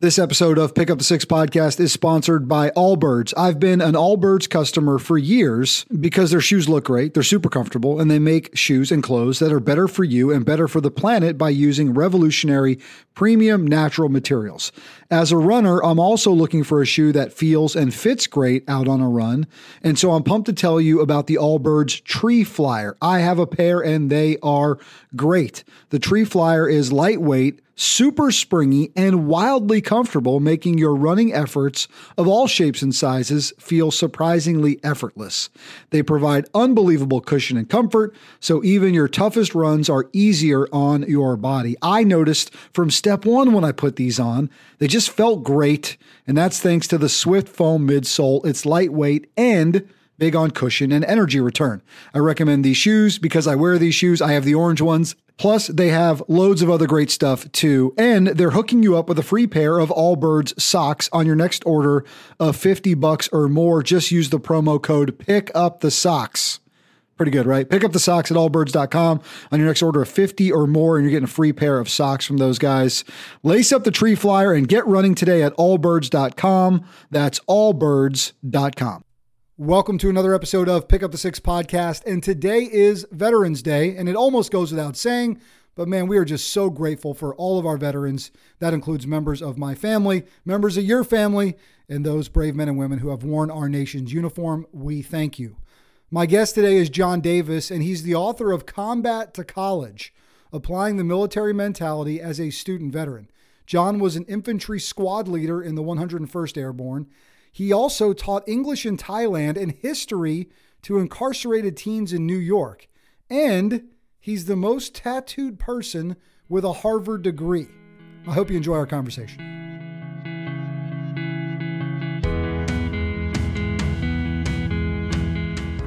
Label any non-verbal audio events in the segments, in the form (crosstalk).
This episode of Pick Up the Six podcast is sponsored by Allbirds. I've been an Allbirds customer for years because their shoes look great, they're super comfortable, and they make shoes and clothes that are better for you and better for the planet by using revolutionary premium natural materials. As a runner, I'm also looking for a shoe that feels and fits great out on a run. And so I'm pumped to tell you about the Allbirds Tree Flyer. I have a pair and they are great. The Tree Flyer is lightweight super springy, and wildly comfortable, making your running efforts of all shapes and sizes feel surprisingly effortless. They provide unbelievable cushion and comfort, so even your toughest runs are easier on your body. I noticed from step one when I put these on, they just felt great, and that's thanks to the Swift Foam midsole. It's lightweight and big on cushion and energy return. I recommend these shoes because I wear these shoes. I have the orange ones Plus, they have loads of other great stuff too. And they're hooking you up with a free pair of Allbirds socks on your next order of 50 bucks or more. Just use the promo code pick up the socks. Pretty good, right? Pick up the socks at allbirds.com on your next order of 50 or more, and you're getting a free pair of socks from those guys. Lace up the tree flyer and get running today at allbirds.com. That's allbirds.com. Welcome to another episode of Pick Up the Six podcast. And today is Veterans Day, and it almost goes without saying, but man, we are just so grateful for all of our veterans. That includes members of my family, members of your family, and those brave men and women who have worn our nation's uniform. We thank you. My guest today is John Davis, and he's the author of Combat to College Applying the Military Mentality as a Student Veteran. John was an infantry squad leader in the 101st Airborne he also taught English in Thailand and history to incarcerated teens in New York. And he's the most tattooed person with a Harvard degree. I hope you enjoy our conversation.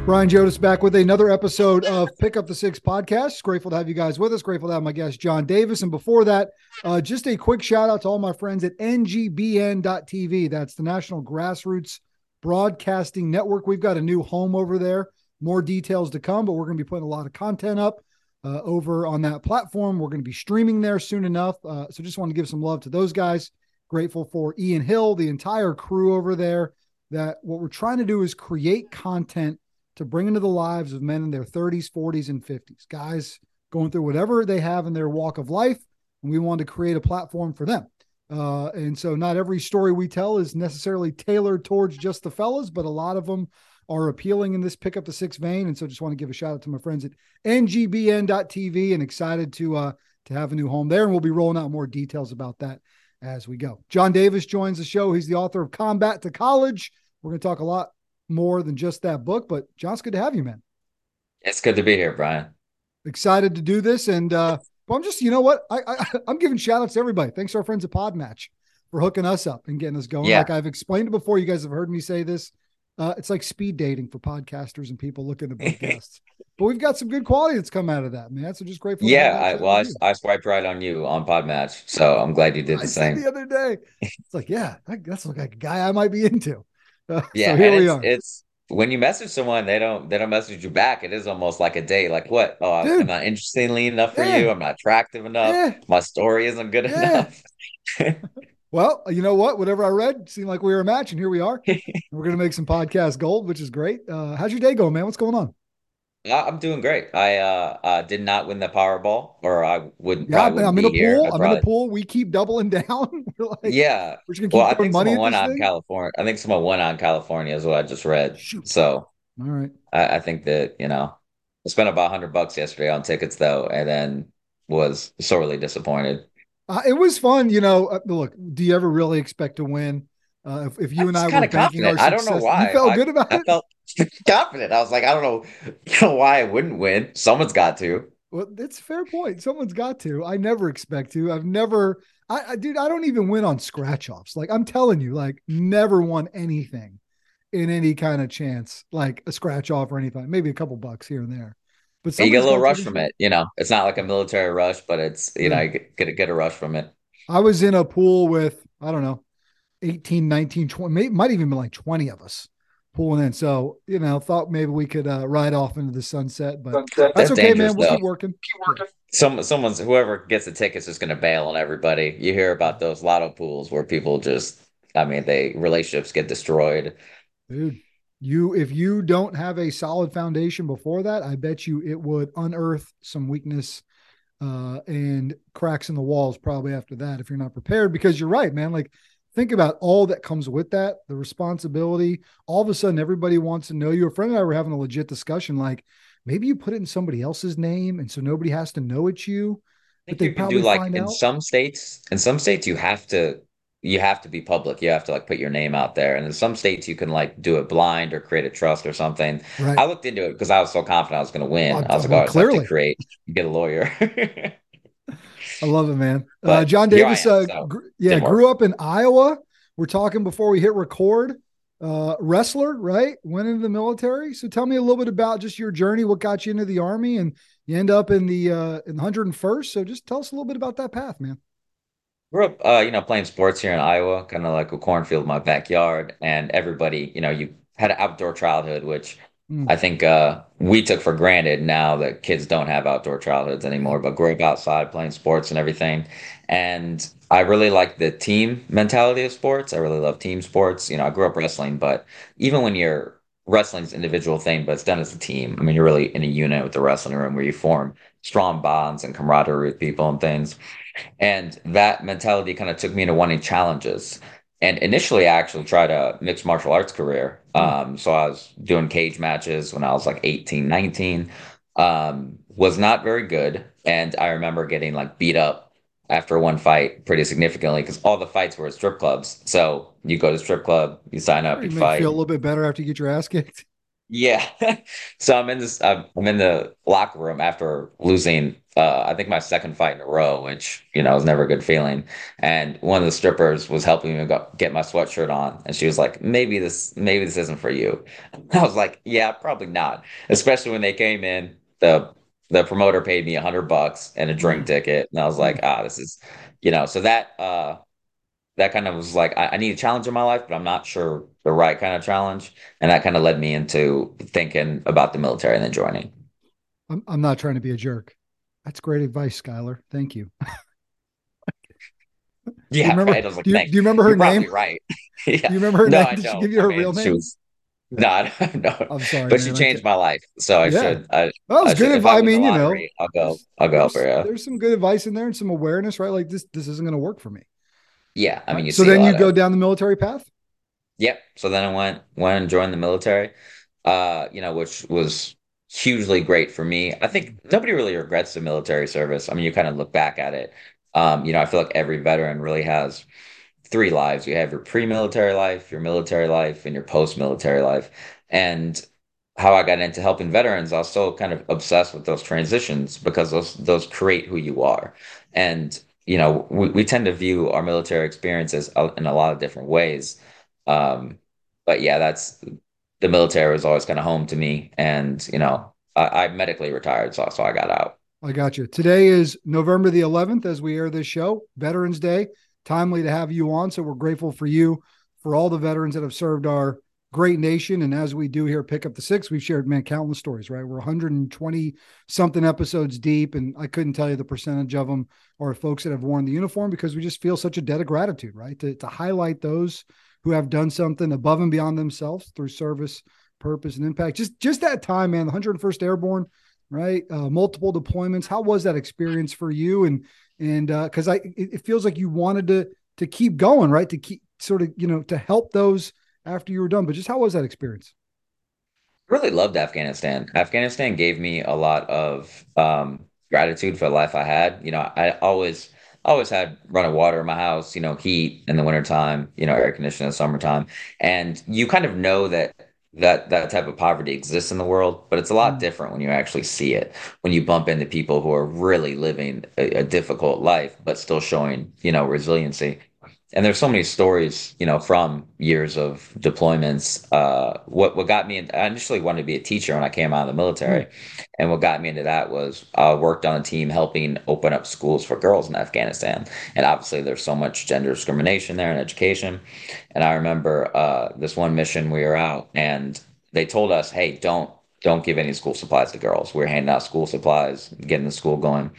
Brian Jodice back with another episode of Pick Up the Six podcast. Grateful to have you guys with us. Grateful to have my guest, John Davis. And before that, uh, just a quick shout out to all my friends at NGBN.TV. That's the National Grassroots Broadcasting Network. We've got a new home over there. More details to come, but we're going to be putting a lot of content up uh, over on that platform. We're going to be streaming there soon enough. Uh, so just want to give some love to those guys. Grateful for Ian Hill, the entire crew over there. That what we're trying to do is create content to bring into the lives of men in their 30s, 40s, and 50s, guys going through whatever they have in their walk of life. And we want to create a platform for them. Uh, and so, not every story we tell is necessarily tailored towards just the fellas, but a lot of them are appealing in this pick up the six vein. And so, just want to give a shout out to my friends at ngbn.tv and excited to uh, to have a new home there. And we'll be rolling out more details about that as we go. John Davis joins the show. He's the author of Combat to College. We're going to talk a lot more than just that book. But John, it's good to have you, man. It's good to be here, Brian. Excited to do this, and uh, but I'm just, you know what, I, I (laughs) I'm giving shout outs to everybody. Thanks to our friends at Podmatch for hooking us up and getting us going. Yeah. Like I've explained it before, you guys have heard me say this. Uh, it's like speed dating for podcasters and people looking to podcasts. (laughs) but we've got some good quality that's come out of that, man. So just grateful. Yeah, I, well, I, I, swiped right on you on Podmatch, so I'm glad you did the I same. the other day, (laughs) it's like, yeah, that's like a guy I might be into. (laughs) Yeah, so here we are. It's when you message someone, they don't they don't message you back. It is almost like a date. Like what? Oh, Dude. I'm not interestingly enough for yeah. you. I'm not attractive enough. Yeah. My story isn't good yeah. enough. (laughs) well, you know what? Whatever I read seemed like we were a match, and here we are. (laughs) we're gonna make some podcast gold, which is great. Uh, how's your day going, man? What's going on? I'm doing great. I uh, uh, did not win the Powerball, or I would. Yeah, I'm in a pool. I'm probably... in a pool. We keep doubling (laughs) down. like, yeah. We're just gonna keep well, I think money someone won on thing? California. I think someone won on California is what I just read. Shoot. So, all right. I, I think that you know, I spent about hundred bucks yesterday on tickets though, and then was sorely disappointed. Uh, it was fun, you know. Uh, look, do you ever really expect to win? Uh, if, if you I and I were banking our success, I don't know why. You felt I, good about I it. Felt (laughs) confident. I was like, I don't know, (laughs) you know why I wouldn't win. Someone's got to. Well, that's a fair point. Someone's got to. I never expect to. I've never. I, I dude, I don't even win on scratch offs. Like I'm telling you, like never won anything in any kind of chance, like a scratch off or anything. Maybe a couple bucks here and there. But you get a little rush from it. You know, it's not like a military rush, but it's you yeah. know, you get, get get a rush from it. I was in a pool with I don't know 18, 19, 20, may, might even be like 20 of us pulling in. So, you know, thought maybe we could uh, ride off into the sunset, but sunset. that's, that's okay, man. We'll keep working. Keep working. some someone's whoever gets the tickets is going to bail on everybody. You hear about those lotto pools where people just, I mean, they relationships get destroyed. Dude, you if you don't have a solid foundation before that, I bet you it would unearth some weakness uh, and cracks in the walls probably after that if you're not prepared. Because you're right, man. Like think about all that comes with that, the responsibility. All of a sudden, everybody wants to know you. A friend and I were having a legit discussion, like maybe you put it in somebody else's name, and so nobody has to know it's you. I think you can do like in out. some states. In some states, you have to you have to be public. You have to like put your name out there. And in some states, you can like do it blind or create a trust or something. Right. I looked into it because I was so confident I was going to win. Well, I was like, well, oh, clearly have to create, get a lawyer. (laughs) I love it, man. Uh, John Davis, am, uh, so gr- yeah, grew up in Iowa. We're talking before we hit record. Uh, wrestler, right? Went into the military. So tell me a little bit about just your journey. What got you into the army, and you end up in the uh, in the 101st. So just tell us a little bit about that path, man. Grew up, uh, you know, playing sports here in Iowa, kind of like a cornfield in my backyard, and everybody, you know, you had an outdoor childhood, which Mm. I think uh, we took for granted now that kids don't have outdoor childhoods anymore, but grew up outside playing sports and everything. And I really like the team mentality of sports. I really love team sports. You know, I grew up wrestling, but even when you're wrestling's individual thing, but it's done as a team. I mean, you're really in a unit with the wrestling room where you form strong bonds and camaraderie with people and things. And that mentality kind of took me into wanting challenges. And initially, I actually tried a mixed martial arts career. Hmm. Um, so I was doing cage matches when I was like 18, 19. Um, was not very good. And I remember getting like beat up after one fight pretty significantly because all the fights were at strip clubs. So you go to strip club, you sign up, you, you fight. Feel a little bit better after you get your ass kicked. Yeah. (laughs) so I'm in this, I'm in the locker room after losing, uh, I think my second fight in a row, which, you know, is never a good feeling. And one of the strippers was helping me go, get my sweatshirt on. And she was like, maybe this, maybe this isn't for you. (laughs) I was like, yeah, probably not. Especially when they came in, the, the promoter paid me a hundred bucks and a drink mm. ticket. And I was like, ah, this is, you know, so that, uh, that kind of was like I, I, need a challenge in my life, but I'm not sure the right kind of challenge, and that kind of led me into thinking about the military and then joining. I'm I'm not trying to be a jerk. That's great advice, Skylar. Thank you. (laughs) yeah, do you remember, right. like, do, you, do, you, remember her You're name? Right. yeah. (laughs) Do you remember her no, name? Did she give you her I mean, real name? Was, no, (laughs) no. I'm sorry, but man, she changed my life, so I yeah. should. I, that was I good advice. I, I mean, you know, I'll go. I'll go her. Yeah. There's some good advice in there and some awareness, right? Like this, this isn't going to work for me. Yeah, I mean, so then you go down the military path. Yep. So then I went went and joined the military. Uh, you know, which was hugely great for me. I think nobody really regrets the military service. I mean, you kind of look back at it. Um, you know, I feel like every veteran really has three lives. You have your pre-military life, your military life, and your post-military life. And how I got into helping veterans, I was so kind of obsessed with those transitions because those those create who you are. And you know, we, we tend to view our military experiences in a lot of different ways. Um, but yeah, that's the military was always kind of home to me. And, you know, I, I medically retired, so, so I got out. I got you. Today is November the 11th as we air this show, Veterans Day. Timely to have you on. So we're grateful for you, for all the veterans that have served our great nation. And as we do here, pick up the six, we've shared man countless stories. Right, we're 120 something episodes deep, and I couldn't tell you the percentage of them are folks that have worn the uniform because we just feel such a debt of gratitude, right? To to highlight those who have done something above and beyond themselves through service, purpose, and impact. Just just that time, man. The 101st Airborne, right? Uh, multiple deployments. How was that experience for you? And and because uh, I, it, it feels like you wanted to to keep going, right? To keep sort of you know to help those after you were done. But just how was that experience? Really loved Afghanistan. Afghanistan gave me a lot of um, gratitude for the life I had. You know, I always always had running water in my house, you know, heat in the wintertime, you know, air conditioning in the summertime. And you kind of know that that that type of poverty exists in the world, but it's a lot mm. different when you actually see it. When you bump into people who are really living a, a difficult life, but still showing, you know, resiliency and there's so many stories, you know, from years of deployments. Uh, what what got me? In, I initially wanted to be a teacher when I came out of the military, mm-hmm. and what got me into that was I worked on a team helping open up schools for girls in Afghanistan. And obviously, there's so much gender discrimination there in education. And I remember uh, this one mission we were out, and they told us, "Hey, don't don't give any school supplies to girls. We are handing out school supplies, getting the school going.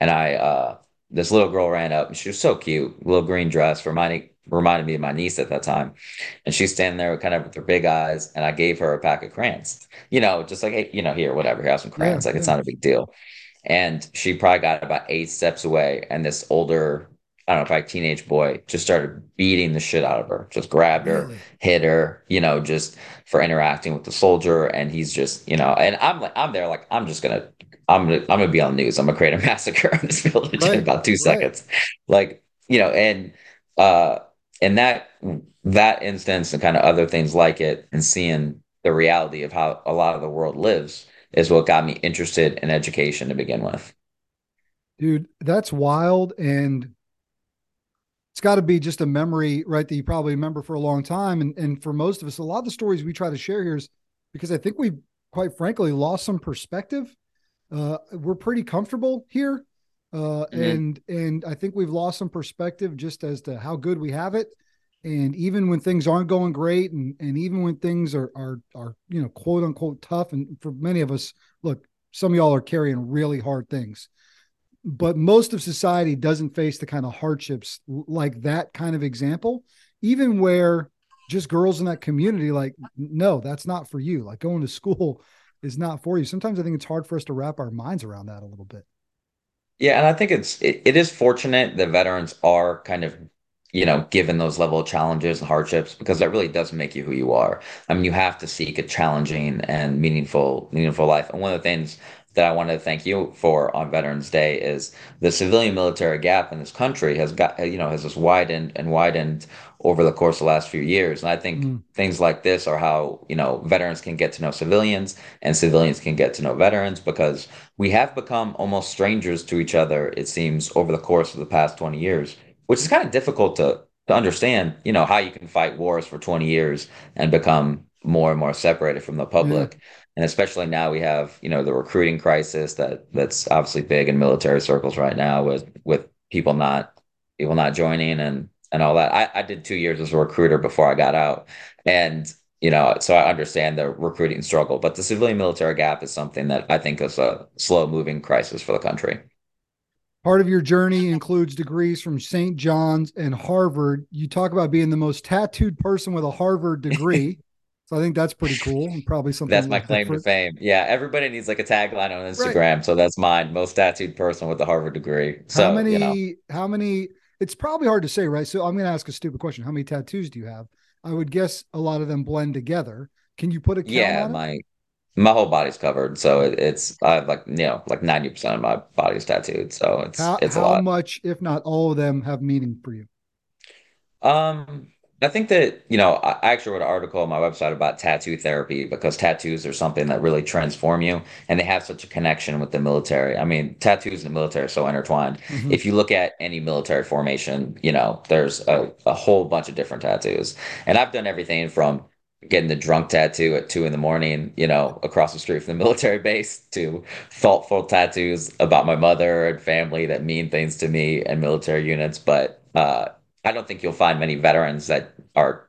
And I, uh, this little girl ran up and she was so cute, little green dress, reminding reminded me of my niece at that time. And she's standing there with kind of with her big eyes, and I gave her a pack of crayons. You know, just like, hey, you know, here, whatever, here, have some crayons. Yeah, like yeah. it's not a big deal. And she probably got about eight steps away, and this older, I don't know, probably teenage boy just started beating the shit out of her. Just grabbed her, really? hit her, you know, just for interacting with the soldier. And he's just, you know, and I'm like, I'm there, like, I'm just gonna I'm gonna I'm gonna be on the news. I'm gonna create a (laughs) massacre in this village right. in about two right. seconds. Like, you know, and uh and that that instance and kind of other things like it and seeing the reality of how a lot of the world lives is what got me interested in education to begin with. Dude, that's wild. And it's got to be just a memory, right? That you probably remember for a long time. And, and for most of us, a lot of the stories we try to share here is because I think we've quite frankly lost some perspective. Uh, we're pretty comfortable here. Uh, mm-hmm. and, and I think we've lost some perspective just as to how good we have it and even when things aren't going great and, and even when things are, are are you know quote unquote tough and for many of us look some of y'all are carrying really hard things but most of society doesn't face the kind of hardships like that kind of example even where just girls in that community like no that's not for you like going to school is not for you sometimes i think it's hard for us to wrap our minds around that a little bit yeah and i think it's it, it is fortunate that veterans are kind of you know, given those level of challenges and hardships, because that really does make you who you are. I mean, you have to seek a challenging and meaningful, meaningful life. And one of the things that I wanted to thank you for on Veterans Day is the civilian military gap in this country has got, you know, has just widened and widened over the course of the last few years. And I think mm. things like this are how, you know, veterans can get to know civilians and civilians can get to know veterans because we have become almost strangers to each other, it seems, over the course of the past 20 years which is kind of difficult to to understand. You know how you can fight wars for 20 years and become more and more separated from the public. And especially now we have, you know, the recruiting crisis that that's obviously big in military circles right now with with people not people not joining and and all that. I, I did two years as a recruiter before I got out. And you know, so I understand the recruiting struggle, but the civilian military gap is something that I think is a slow moving crisis for the country. Part of your journey includes degrees from St. John's and Harvard. You talk about being the most tattooed person with a Harvard degree. (laughs) so I think that's pretty cool and probably something That's my claim different. to fame. Yeah, everybody needs like a tagline on Instagram. Right. So that's mine. Most tattooed person with a Harvard degree. So how many you know. how many it's probably hard to say, right? So I'm gonna ask a stupid question. How many tattoos do you have? I would guess a lot of them blend together. Can you put a yeah, my my whole body's covered, so it, it's I have like you know like ninety percent of my body's tattooed, so it's how, it's how a lot. How much, if not all of them, have meaning for you? Um, I think that you know I actually wrote an article on my website about tattoo therapy because tattoos are something that really transform you, and they have such a connection with the military. I mean, tattoos and the military are so intertwined. Mm-hmm. If you look at any military formation, you know there's a, a whole bunch of different tattoos, and I've done everything from getting the drunk tattoo at two in the morning, you know, across the street from the (laughs) military base to thoughtful tattoos about my mother and family that mean things to me and military units. But uh, I don't think you'll find many veterans that are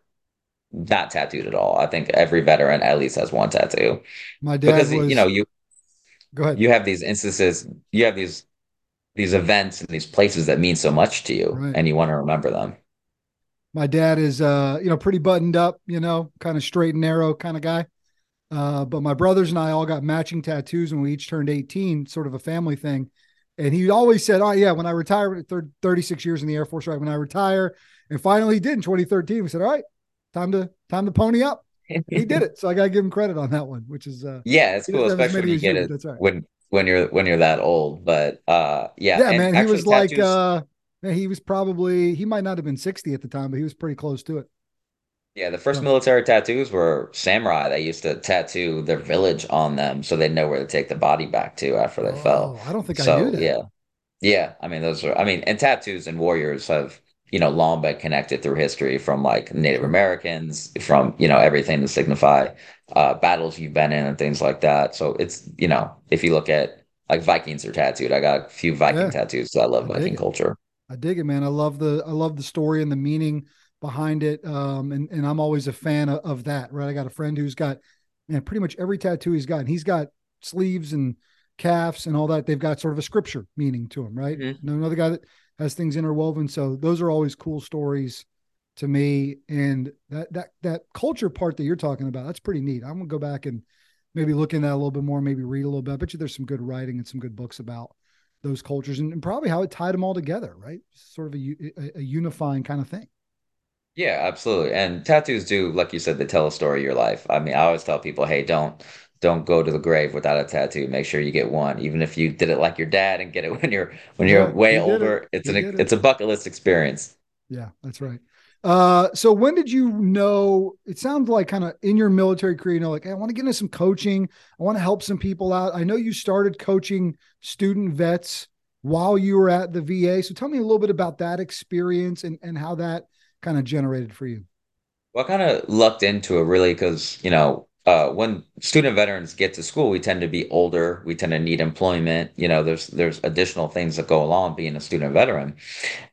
not tattooed at all. I think every veteran at least has one tattoo. My dad because was... you know you go ahead. You have these instances. You have these these events and these places that mean so much to you, right. and you want to remember them my dad is uh you know pretty buttoned up you know kind of straight and narrow kind of guy uh but my brothers and i all got matching tattoos when we each turned 18 sort of a family thing and he always said oh yeah when i retire 36 years in the air force right when i retire. And finally he did in 2013 we said all right time to time to pony up. He did it. So i gotta give him credit on that one which is uh (laughs) yeah it's cool especially when you get it right. when when you're when you're that old. But uh yeah yeah man he was tattoos... like uh he was probably he might not have been 60 at the time, but he was pretty close to it. Yeah, the first military tattoos were samurai. They used to tattoo their village on them so they know where to take the body back to after they oh, fell. I don't think so, I knew that. Yeah. Yeah. I mean, those are, I mean, and tattoos and warriors have, you know, long been connected through history from like Native Americans, from, you know, everything to signify uh, battles you've been in and things like that. So it's, you know, if you look at like Vikings are tattooed, I got a few Viking yeah. tattoos. So I love I Viking culture. I dig it, man. I love the I love the story and the meaning behind it. Um, and and I'm always a fan of, of, that. Right. I got a friend who's got And pretty much every tattoo he's got, and he's got sleeves and calves and all that. They've got sort of a scripture meaning to them, right? Mm-hmm. Another guy that has things interwoven. So those are always cool stories to me. And that that that culture part that you're talking about, that's pretty neat. I'm gonna go back and maybe look into that a little bit more, maybe read a little bit. I bet you there's some good writing and some good books about those cultures and, and probably how it tied them all together, right? Sort of a, a, a unifying kind of thing. Yeah, absolutely. And tattoos do, like you said, they tell a story of your life. I mean, I always tell people, hey, don't don't go to the grave without a tattoo. Make sure you get one, even if you did it like your dad and get it (laughs) when you're when you're way older. It. It's an it. it's a bucket list experience. Yeah, that's right. Uh, so when did you know? It sounds like kind of in your military career, you know, like hey, I want to get into some coaching. I want to help some people out. I know you started coaching student vets while you were at the VA. So tell me a little bit about that experience and and how that kind of generated for you. Well, I kind of lucked into it really because you know uh, when student veterans get to school, we tend to be older. We tend to need employment. You know, there's there's additional things that go along being a student veteran,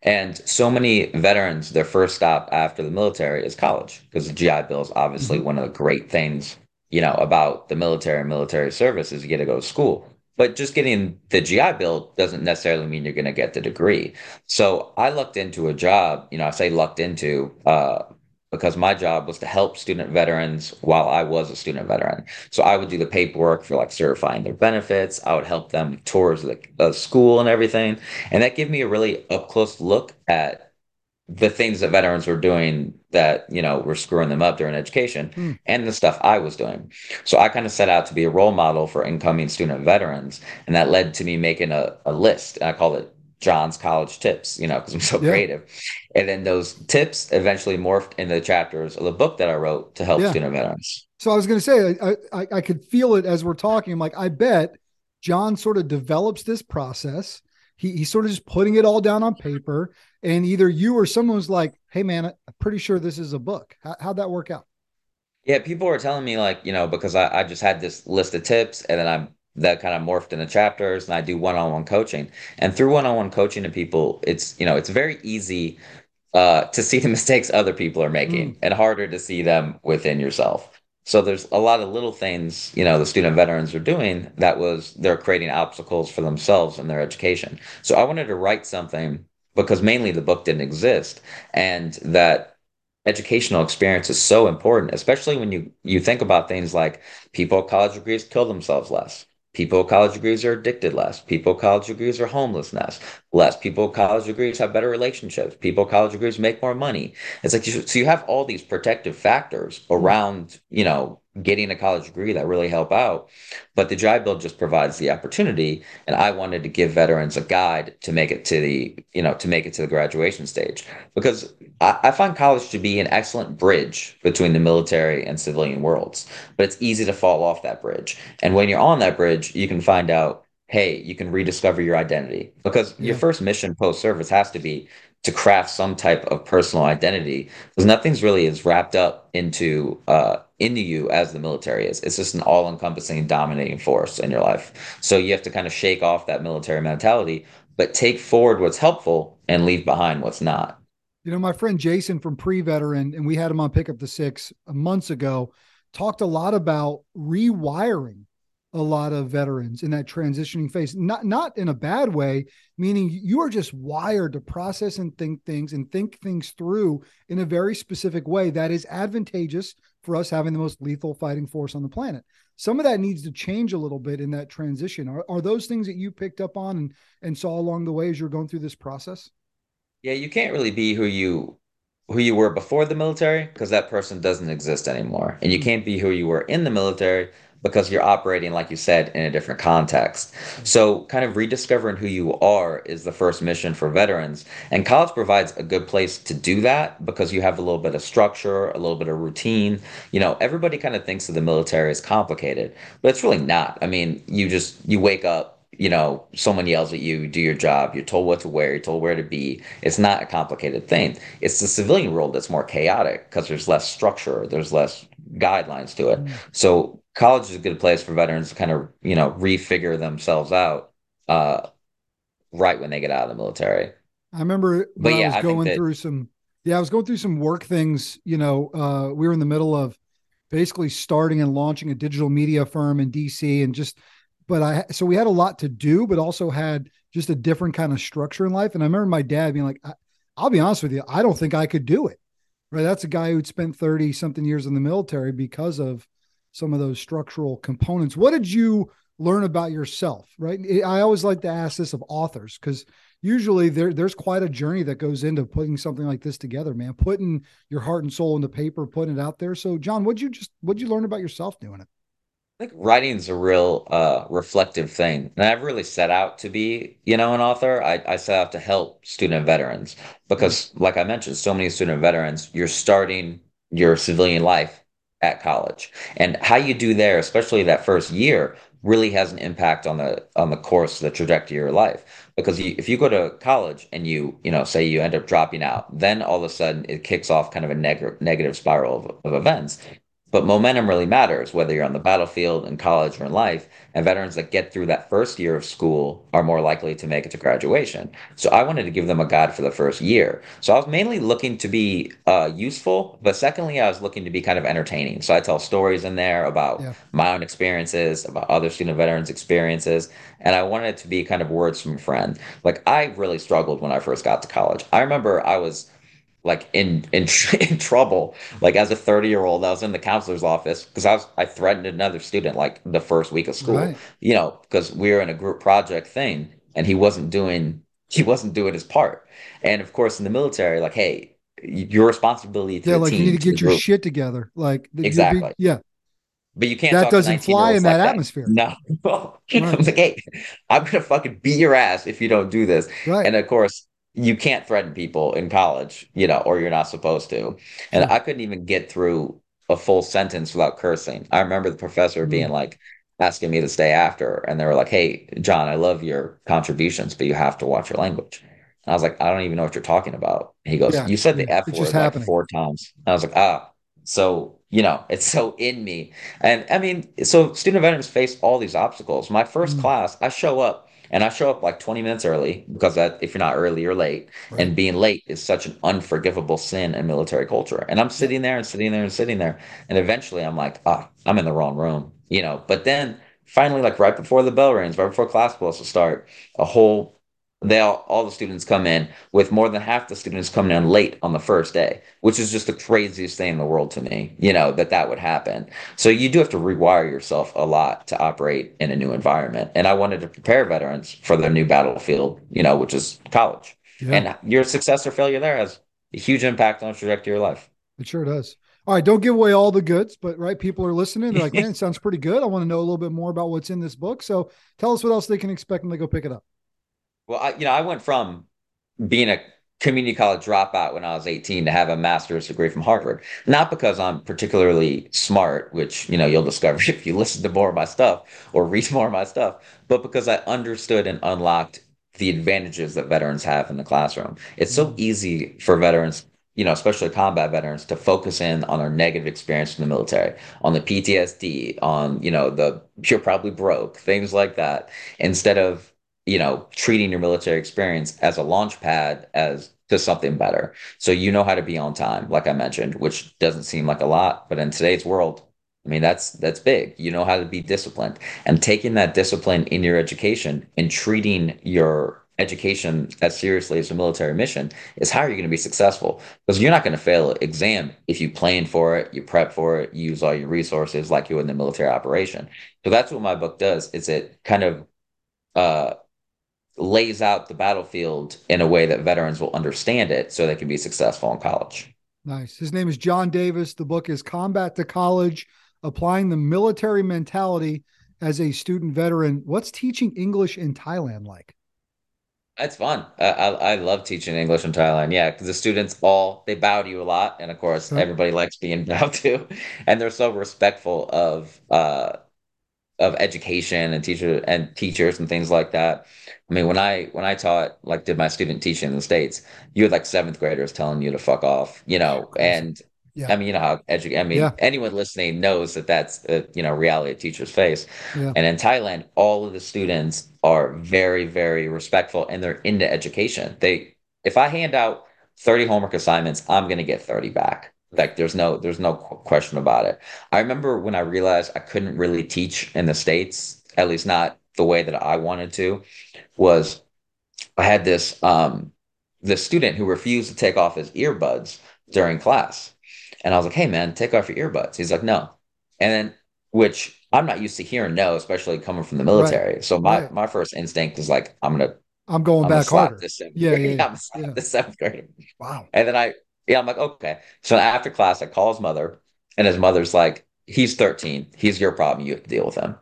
and so many veterans, their first stop after the military is college because the GI Bill is obviously mm-hmm. one of the great things you know about the military and military service is you get to go to school. But just getting the GI Bill doesn't necessarily mean you're going to get the degree. So I looked into a job. You know, I say lucked into. Uh, because my job was to help student veterans while I was a student veteran. So I would do the paperwork for like certifying their benefits. I would help them tours the uh, school and everything. And that gave me a really up close look at the things that veterans were doing that, you know, were screwing them up during education mm. and the stuff I was doing. So I kind of set out to be a role model for incoming student veterans. And that led to me making a, a list. And I call it John's college tips, you know, because I'm so yeah. creative. And then those tips eventually morphed into the chapters of the book that I wrote to help yeah. student veterans. So I was going to say, I, I, I could feel it as we're talking. I'm like, I bet John sort of develops this process. He, he's sort of just putting it all down on paper. And either you or someone was like, hey, man, I'm pretty sure this is a book. How, how'd that work out? Yeah, people were telling me, like, you know, because I, I just had this list of tips and then I'm that kind of morphed into chapters and I do one-on-one coaching. And through one-on-one coaching to people, it's, you know, it's very easy uh, to see the (laughs) mistakes other people are making mm. and harder to see them within yourself. So there's a lot of little things, you know, the student veterans are doing that was they're creating obstacles for themselves in their education. So I wanted to write something because mainly the book didn't exist and that educational experience is so important, especially when you you think about things like people with college degrees kill themselves less People with college degrees are addicted less. People with college degrees are homelessness less. People with college degrees have better relationships. People with college degrees make more money. It's like you, so you have all these protective factors mm-hmm. around, you know, getting a college degree that really help out. But the GI Bill just provides the opportunity. And I wanted to give veterans a guide to make it to the, you know, to make it to the graduation stage. Because I, I find college to be an excellent bridge between the military and civilian worlds. But it's easy to fall off that bridge. And when you're on that bridge, you can find out hey, you can rediscover your identity because yeah. your first mission post service has to be to craft some type of personal identity because nothing's really as wrapped up into uh, into you as the military is. It's just an all encompassing dominating force in your life. So you have to kind of shake off that military mentality, but take forward what's helpful and leave behind what's not. You know, my friend Jason from Pre Veteran, and we had him on Pick Up the Six uh, months ago, talked a lot about rewiring a lot of veterans in that transitioning phase not not in a bad way meaning you are just wired to process and think things and think things through in a very specific way that is advantageous for us having the most lethal fighting force on the planet. Some of that needs to change a little bit in that transition. Are, are those things that you picked up on and, and saw along the way as you're going through this process? Yeah you can't really be who you who you were before the military because that person doesn't exist anymore. And you hmm. can't be who you were in the military because you're operating, like you said, in a different context. So, kind of rediscovering who you are is the first mission for veterans. And college provides a good place to do that because you have a little bit of structure, a little bit of routine. You know, everybody kind of thinks of the military as complicated, but it's really not. I mean, you just, you wake up, you know, someone yells at you, do your job, you're told what to wear, you're told where to be. It's not a complicated thing. It's the civilian world that's more chaotic because there's less structure, there's less guidelines to it. Mm. So college is a good place for veterans to kind of you know refigure themselves out uh, right when they get out of the military. I remember but yeah, I was going that, through some yeah, I was going through some work things, you know, uh, we were in the middle of basically starting and launching a digital media firm in DC and just but I so we had a lot to do, but also had just a different kind of structure in life. And I remember my dad being like, I'll be honest with you, I don't think I could do it. Right. That's a guy who'd spent 30 something years in the military because of some of those structural components. What did you learn about yourself? Right. I always like to ask this of authors because usually there there's quite a journey that goes into putting something like this together, man. Putting your heart and soul into paper, putting it out there. So, John, what'd you just what'd you learn about yourself doing it? I think writing is a real uh, reflective thing, and I've really set out to be, you know, an author. I, I set out to help student veterans because, like I mentioned, so many student veterans, you're starting your civilian life at college, and how you do there, especially that first year, really has an impact on the on the course, the trajectory of your life. Because you, if you go to college and you you know say you end up dropping out, then all of a sudden it kicks off kind of a neg- negative spiral of, of events. But momentum really matters, whether you're on the battlefield, in college, or in life. And veterans that get through that first year of school are more likely to make it to graduation. So I wanted to give them a guide for the first year. So I was mainly looking to be uh, useful, but secondly, I was looking to be kind of entertaining. So I tell stories in there about yeah. my own experiences, about other student veterans' experiences. And I wanted it to be kind of words from a friend. Like I really struggled when I first got to college. I remember I was like in in (laughs) in trouble like as a 30 year old i was in the counselor's office because i was i threatened another student like the first week of school right. you know because we were in a group project thing and he wasn't doing he wasn't doing his part and of course in the military like hey your responsibility To yeah like you need to get your group. shit together like exactly yeah but you can't. That doesn't fly in that like atmosphere. That. No, (laughs) right. I'm like, hey, I'm gonna fucking beat your ass if you don't do this. Right. And of course, you can't threaten people in college, you know, or you're not supposed to. And I couldn't even get through a full sentence without cursing. I remember the professor mm-hmm. being like asking me to stay after, and they were like, "Hey, John, I love your contributions, but you have to watch your language." And I was like, "I don't even know what you're talking about." he goes, yeah, "You said the F word like four times." And I was like, "Ah." So you know, it's so in me. And I mean, so student veterans face all these obstacles. My 1st mm-hmm. class, I show up and I show up like 20 minutes early because that if you're not early, you're late. Right. And being late is such an unforgivable sin in military culture. And I'm sitting there and sitting there and sitting there. And eventually I'm like, ah, oh, I'm in the wrong room, you know. But then finally, like right before the bell rings, right before class supposed to start, a whole they all, all the students come in with more than half the students coming in late on the first day which is just the craziest thing in the world to me you know that that would happen. So you do have to rewire yourself a lot to operate in a new environment. And i wanted to prepare veterans for their new battlefield you know which is college. Yeah. and your success or failure there has a huge impact on the trajectory of your life. It sure does. All right don't give away all the goods but right people are listening. They're like (laughs) man it sounds pretty good. I want to know a little bit more about what's in this book. So tell us what else they can expect when they go pick it up well, I, you know, I went from being a community college dropout when I was 18 to have a master's degree from Harvard. Not because I'm particularly smart, which, you know, you'll discover (laughs) if you listen to more of my stuff or read more of my stuff, but because I understood and unlocked the advantages that veterans have in the classroom. It's so mm-hmm. easy for veterans, you know, especially combat veterans, to focus in on their negative experience in the military, on the PTSD, on, you know, the you're probably broke, things like that, instead of you know, treating your military experience as a launch pad as to something better. So you know how to be on time, like I mentioned, which doesn't seem like a lot, but in today's world, I mean that's that's big. You know how to be disciplined. And taking that discipline in your education and treating your education as seriously as a military mission is how you're going to be successful because you're not going to fail an exam if you plan for it you prep for it you use all your resources like you would in the military operation so that's what my book does is it kind of uh, lays out the battlefield in a way that veterans will understand it so they can be successful in college. Nice. His name is John Davis. The book is Combat to College Applying the Military Mentality as a Student Veteran. What's teaching English in Thailand like? It's fun. I, I, love teaching English in Thailand. Yeah, because the students all they bow to you a lot, and of course everybody likes being (laughs) bowed to, and they're so respectful of uh, of education and teacher and teachers and things like that. I mean, when I when I taught like did my student teaching in the states, you had like seventh graders telling you to fuck off, you know, and yeah. I mean, you know how edu- I mean, yeah. anyone listening knows that that's a, you know reality teachers face. Yeah. And in Thailand, all of the students are very very respectful and they're into education. They if I hand out 30 homework assignments, I'm going to get 30 back Like there's no there's no question about it. I remember when I realized I couldn't really teach in the States, at least not the way that I wanted to, was I had this um this student who refused to take off his earbuds during class. And I was like, hey man, take off your earbuds. He's like, no. And then which I'm not used to hearing no, especially coming from the military. Right. So my right. my first instinct is like, I'm gonna I'm going I'm back harder. This (laughs) yeah, yeah, yeah, yeah. the seventh grade. Wow. And then I yeah, I'm like, okay. So after class, I call his mother, and his mother's like, he's 13. He's your problem. You have to deal with him.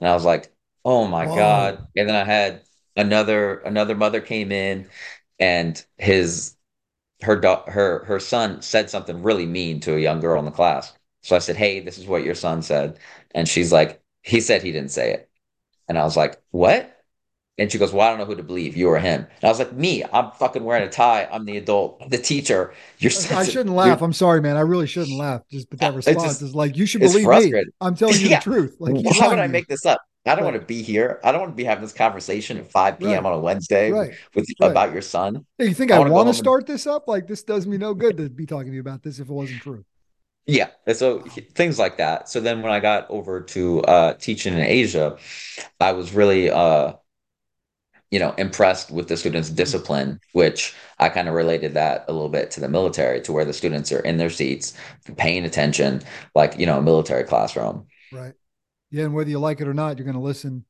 And I was like, oh my Whoa. God. And then I had another another mother came in and his her her her son said something really mean to a young girl in the class. So I said, "Hey, this is what your son said," and she's like, "He said he didn't say it," and I was like, "What?" And she goes, Well, I don't know who to believe, you or him. And I was like, Me, I'm fucking wearing a tie. I'm the adult, I'm the teacher. You're I shouldn't laugh. I'm sorry, man. I really shouldn't laugh. Just but that response just, is like, you should believe me. I'm telling you yeah. the truth. Like, why would I make this up? I don't right. want to be here. I don't want to be having this conversation at 5 p.m. Right. on a Wednesday right. with about your son. Hey, you think I, I want to start and... this up? Like this does me no good to be talking to you about this if it wasn't true. Yeah. So things like that. So then when I got over to uh, teaching in Asia, I was really uh, you know, impressed with the students' discipline, which I kind of related that a little bit to the military, to where the students are in their seats, paying attention, like, you know, a military classroom. Right. Yeah. And whether you like it or not, you're going to listen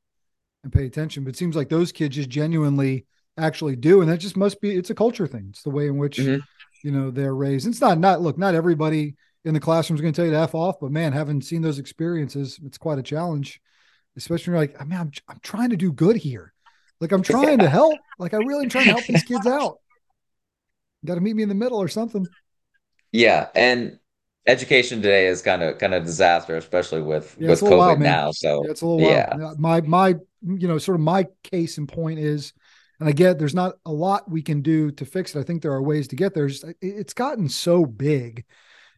and pay attention. But it seems like those kids just genuinely actually do. And that just must be, it's a culture thing. It's the way in which, mm-hmm. you know, they're raised. It's not, not, look, not everybody in the classroom is going to tell you to F off, but man, having seen those experiences, it's quite a challenge, especially when you're like, I mean, I'm, I'm trying to do good here like I'm trying to help. Like I really am trying to help these kids out. Got to meet me in the middle or something. Yeah, and education today is kind of kind of disaster, especially with yeah, with COVID now. So yeah, it's a little yeah. My my you know sort of my case and point is, and I get there's not a lot we can do to fix it. I think there are ways to get there. It's, it's gotten so big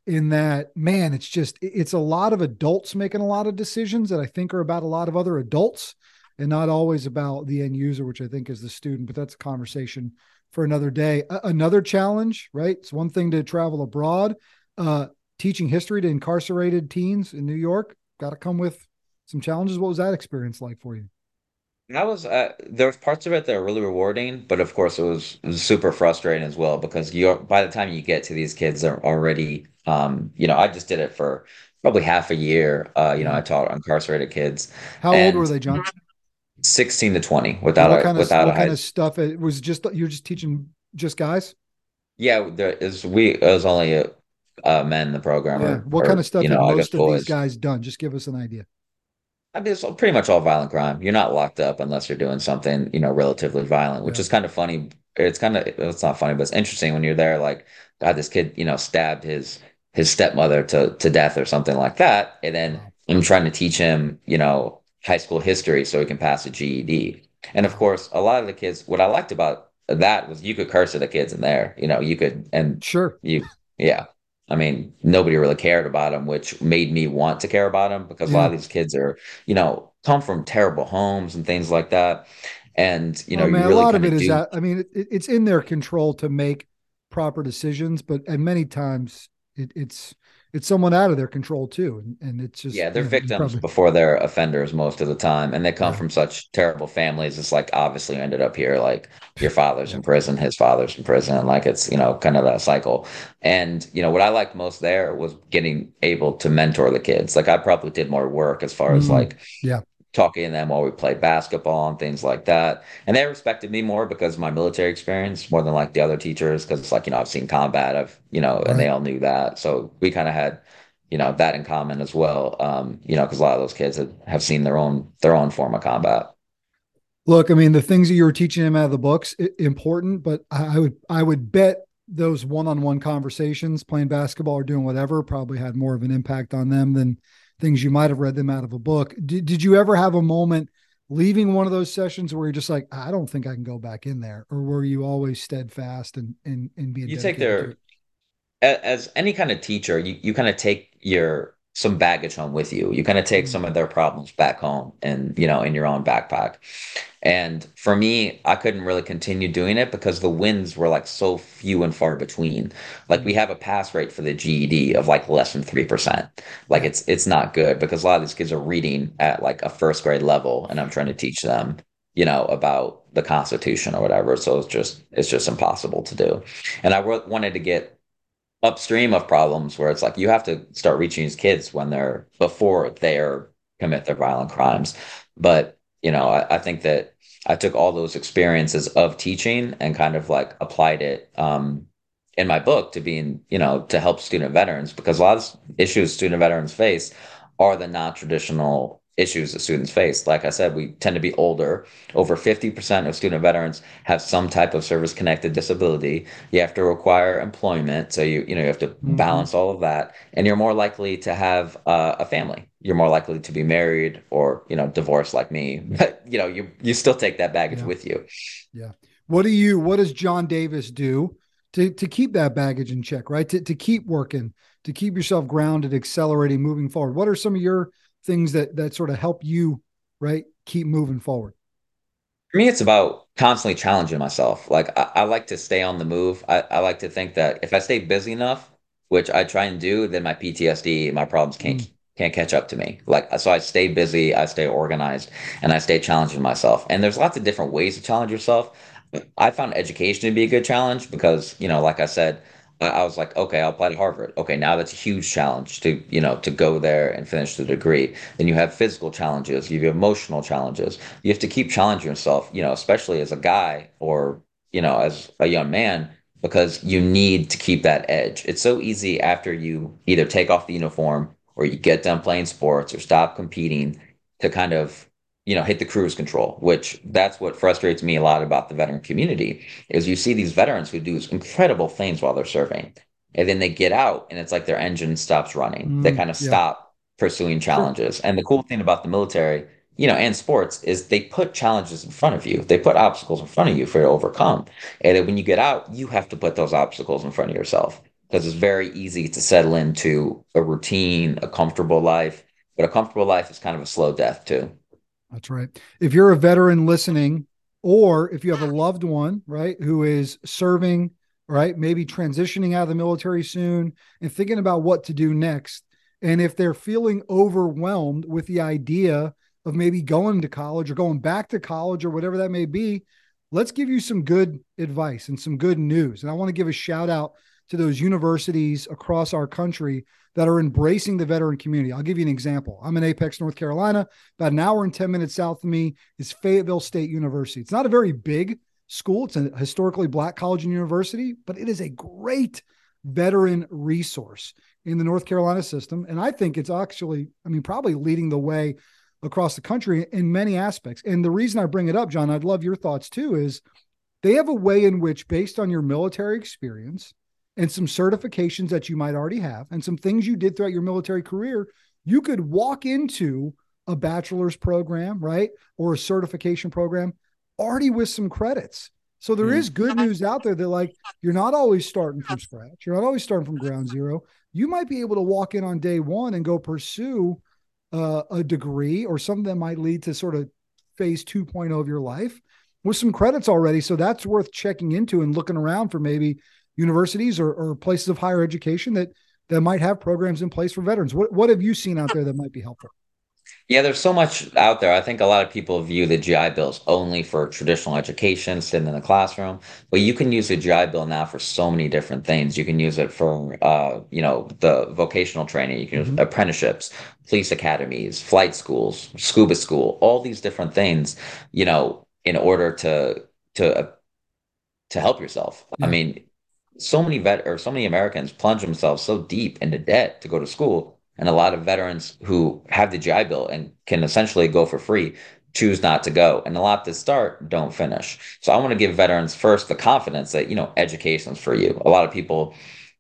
in that man it's just it's a lot of adults making a lot of decisions that i think are about a lot of other adults and not always about the end user, which I think is the student, but that's a conversation for another day. another challenge, right? It's one thing to travel abroad. Uh, teaching history to incarcerated teens in New York got to come with some challenges. What was that experience like for you? That was uh, there was parts of it that are really rewarding, but of course it was, it was super frustrating as well because you by the time you get to these kids, they're already um, you know I just did it for probably half a year. Uh, you know I taught incarcerated kids. How old were they, John? 16 to 20 without what kind of, without what kind of stuff it was just you're just teaching just guys yeah there is we it was only a, uh, men in the program yeah. what or, kind of stuff you know, most of boys. these guys done just give us an idea I mean, it's pretty much all violent crime. You're not locked up unless you're doing something, you know, relatively violent, which yeah. is kind of funny. It's kind of it's not funny, but it's interesting when you're there. Like, God, this kid, you know, stabbed his his stepmother to to death or something like that, and then I'm trying to teach him, you know, high school history so he can pass a GED. And of course, a lot of the kids, what I liked about that was you could curse at the kids in there. You know, you could, and sure, you, yeah. I mean, nobody really cared about them, which made me want to care about them because yeah. a lot of these kids are, you know, come from terrible homes and things like that. And, you know, oh, man, really a lot of it do... is that, I mean, it, it's in their control to make proper decisions, but and many times it, it's, it's someone out of their control too. And, and it's just yeah, they're you know, victims probably... before they're offenders most of the time, and they come yeah. from such terrible families. It's like obviously you ended up here, like your (laughs) father's in prison, his father's in prison, like it's you know kind of that cycle. And you know what I liked most there was getting able to mentor the kids. Like I probably did more work as far mm-hmm. as like yeah talking to them while we played basketball and things like that. And they respected me more because of my military experience more than like the other teachers. Cause it's like, you know, I've seen combat, I've, you know, and they all knew that. So we kind of had, you know, that in common as well. Um, you know, cause a lot of those kids have, have seen their own, their own form of combat. Look, I mean, the things that you were teaching them out of the books, important, but I would, I would bet those one-on-one conversations, playing basketball or doing whatever, probably had more of an impact on them than things you might have read them out of a book. Did, did you ever have a moment leaving one of those sessions where you're just like, I don't think I can go back in there, or were you always steadfast and and and being you take their as any kind of teacher, you you kind of take your some baggage home with you. You kind of take some of mm-hmm. their problems back home and, you know, in your own backpack. And for me, I couldn't really continue doing it because the wins were like so few and far between. Like we mm-hmm. have a pass rate for the GED of like less than 3%. Like it's it's not good because a lot of these kids are reading at like a first grade level and I'm trying to teach them, you know, about the Constitution or whatever. So it's just it's just impossible to do. And I wanted to get upstream of problems where it's like you have to start reaching these kids when they're before they're commit their violent crimes. But you know, I, I, think that I took all those experiences of teaching and kind of like applied it um, in my book to being, you know, to help student veterans because a lot of issues student veterans face are the non-traditional issues that students face. Like I said, we tend to be older. Over 50% of student veterans have some type of service connected disability. You have to require employment. So you, you know, you have to mm-hmm. balance all of that. And you're more likely to have uh, a family. You're more likely to be married or, you know, divorced like me. (laughs) But, you know, you, you still take that baggage yeah. with you. Yeah. What do you, what does John Davis do to, to keep that baggage in check, right? To, to keep working, to keep yourself grounded, accelerating, moving forward? What are some of your, things that that sort of help you right keep moving forward? For me it's about constantly challenging myself. Like i, I like to stay on the move. I, I, like to think that if i stay busy enough which i try and do then my ptsd my problems can't mm. can't catch up to me. Like so i stay busy i stay organized and i stay challenging myself. And there's lots of different ways to challenge yourself. I found education to be a good challenge because you know like i said I was like, okay, I'll apply to Harvard. Okay, now that's a huge challenge to, you know, to go there and finish the degree. Then you have physical challenges, you have emotional challenges. You have to keep challenging yourself, you know, especially as a guy or, you know, as a young man, because you need to keep that edge. It's so easy after you either take off the uniform or you get done playing sports or stop competing to kind of you know, hit the cruise control, which that's what frustrates me a lot about the veteran community is you see these veterans who do incredible things while they're serving. And then they get out and it's like their engine stops running. Mm, they kind of yeah. stop pursuing challenges. Sure. And the cool thing about the military, you know, and sports is they put challenges in front of you. They put obstacles in front of you for you to overcome. And then when you get out, you have to put those obstacles in front of yourself because it's very easy to settle into a routine, a comfortable life. But a comfortable life is kind of a slow death too. That's right. If you're a veteran listening, or if you have a loved one, right, who is serving, right, maybe transitioning out of the military soon and thinking about what to do next. And if they're feeling overwhelmed with the idea of maybe going to college or going back to college or whatever that may be, let's give you some good advice and some good news. And I want to give a shout out to those universities across our country that are embracing the veteran community. I'll give you an example. I'm in Apex, North Carolina. About an hour and 10 minutes south of me is Fayetteville State University. It's not a very big school, it's a historically black college and university, but it is a great veteran resource in the North Carolina system. And I think it's actually, I mean, probably leading the way across the country in many aspects. And the reason I bring it up, John, I'd love your thoughts too, is they have a way in which, based on your military experience, and some certifications that you might already have and some things you did throughout your military career, you could walk into a bachelor's program, right? Or a certification program already with some credits. So there is good news out there that like you're not always starting from scratch. You're not always starting from ground zero. You might be able to walk in on day one and go pursue uh, a degree or something that might lead to sort of phase 2.0 of your life with some credits already. So that's worth checking into and looking around for maybe universities or, or places of higher education that that might have programs in place for veterans. What what have you seen out there that might be helpful? Yeah, there's so much out there. I think a lot of people view the GI Bills only for traditional education, sitting in the classroom. But you can use the GI Bill now for so many different things. You can use it for, uh, you know, the vocational training. You can mm-hmm. use apprenticeships, police academies, flight schools, scuba school, all these different things. You know, in order to to uh, to help yourself. Yeah. I mean, so many vet or so many Americans plunge themselves so deep into debt to go to school. And a lot of veterans who have the GI Bill and can essentially go for free choose not to go. And a lot that start don't finish. So I want to give veterans first the confidence that, you know, education's for you. A lot of people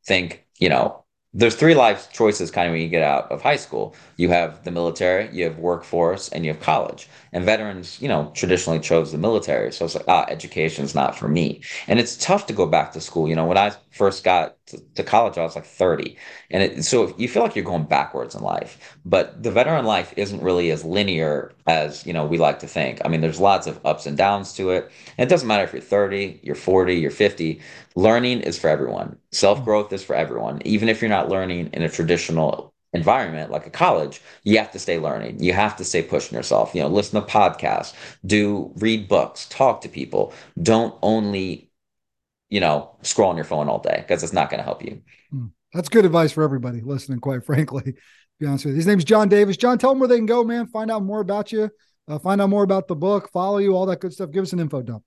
think, you know, there's three life choices kind of when you get out of high school. You have the military, you have workforce, and you have college. And veterans, you know, traditionally chose the military. So it's like, ah, education's not for me. And it's tough to go back to school. You know, when I first got to, to college, I was like 30. And it, so you feel like you're going backwards in life. But the veteran life isn't really as linear as, you know, we like to think. I mean, there's lots of ups and downs to it. And it doesn't matter if you're 30, you're 40, you're 50. Learning is for everyone. Self growth is for everyone. Even if you're not learning in a traditional environment like a college you have to stay learning. You have to stay pushing yourself you know listen to podcasts do read books talk to people. Don't only you know scroll on your phone all day because it's not going to help you. Hmm. that's good advice for everybody listening quite (laughs) frankly be honest with you. His name's john davis. John tell them where they can go man. Find out more about you uh, find out more about the book follow you all that good stuff. Give us an info dump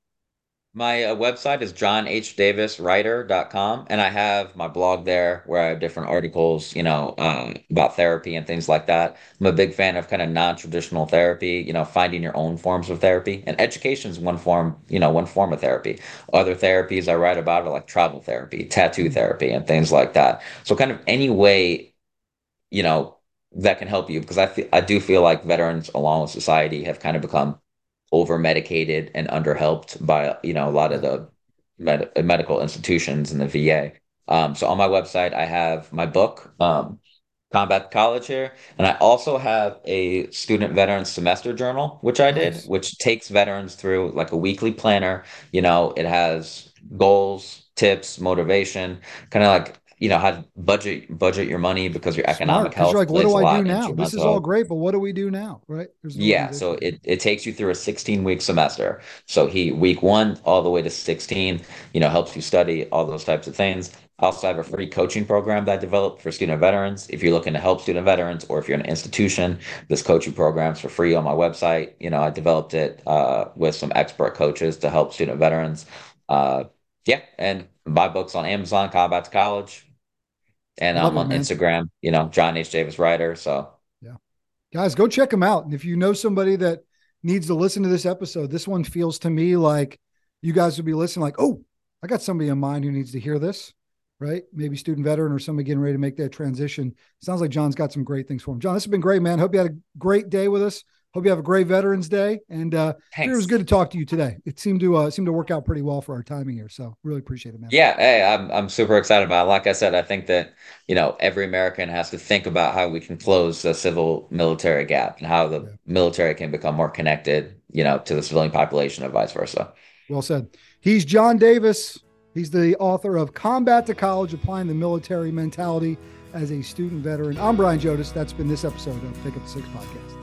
my uh, website is johnhdaviswriter.com, and I have my blog there where I have different articles, you know, um, about therapy and things like that. I'm a big fan of kind of non-traditional therapy, you know, finding your own forms of therapy. And education is one form, you know, one form of therapy. Other therapies I write about are like travel therapy, tattoo therapy, and things like that. So kind of any way, you know, that can help you because I feel, I do feel like veterans along with society have kind of become over medicated and underhelped by you know a lot of the med- medical institutions and the VA. Um, so on my website, I have my book, um, Combat College here, and I also have a student veteran semester journal, which I did, which takes veterans through like a weekly planner. You know, it has goals, tips, motivation, kind of like you know how to budget budget your money because your economic Smart, health. You're like, what do I do now? This is all great, but what do we do now? Right? No yeah. So it, it takes you through a 16 week semester. So he week one all the way to 16, you know, helps you study all those types of things. I also have a free coaching program that I developed for student veterans. If you're looking to help student veterans or if you're an institution, this coaching program's for free on my website. You know, I developed it uh, with some expert coaches to help student veterans. Uh, yeah, and buy books on Amazon, Combat to College, and Love um, I'm on it, Instagram, you know, John H. Davis Writer. So, yeah, guys, go check him out. And if you know somebody that needs to listen to this episode, this one feels to me like you guys would be listening, like, oh, I got somebody in mind who needs to hear this, right? Maybe student veteran or somebody getting ready to make that transition. Sounds like John's got some great things for him. John, this has been great, man. Hope you had a great day with us. Hope you have a great Veterans Day, and uh, it was good to talk to you today. It seemed to uh, seem to work out pretty well for our timing here, so really appreciate it, man. Yeah, hey, I'm I'm super excited about it. Like I said, I think that you know every American has to think about how we can close the civil military gap and how the yeah. military can become more connected, you know, to the civilian population and vice versa. Well said. He's John Davis. He's the author of Combat to College: Applying the Military Mentality as a Student Veteran. I'm Brian Jodice. That's been this episode of Pick Up the Six podcast.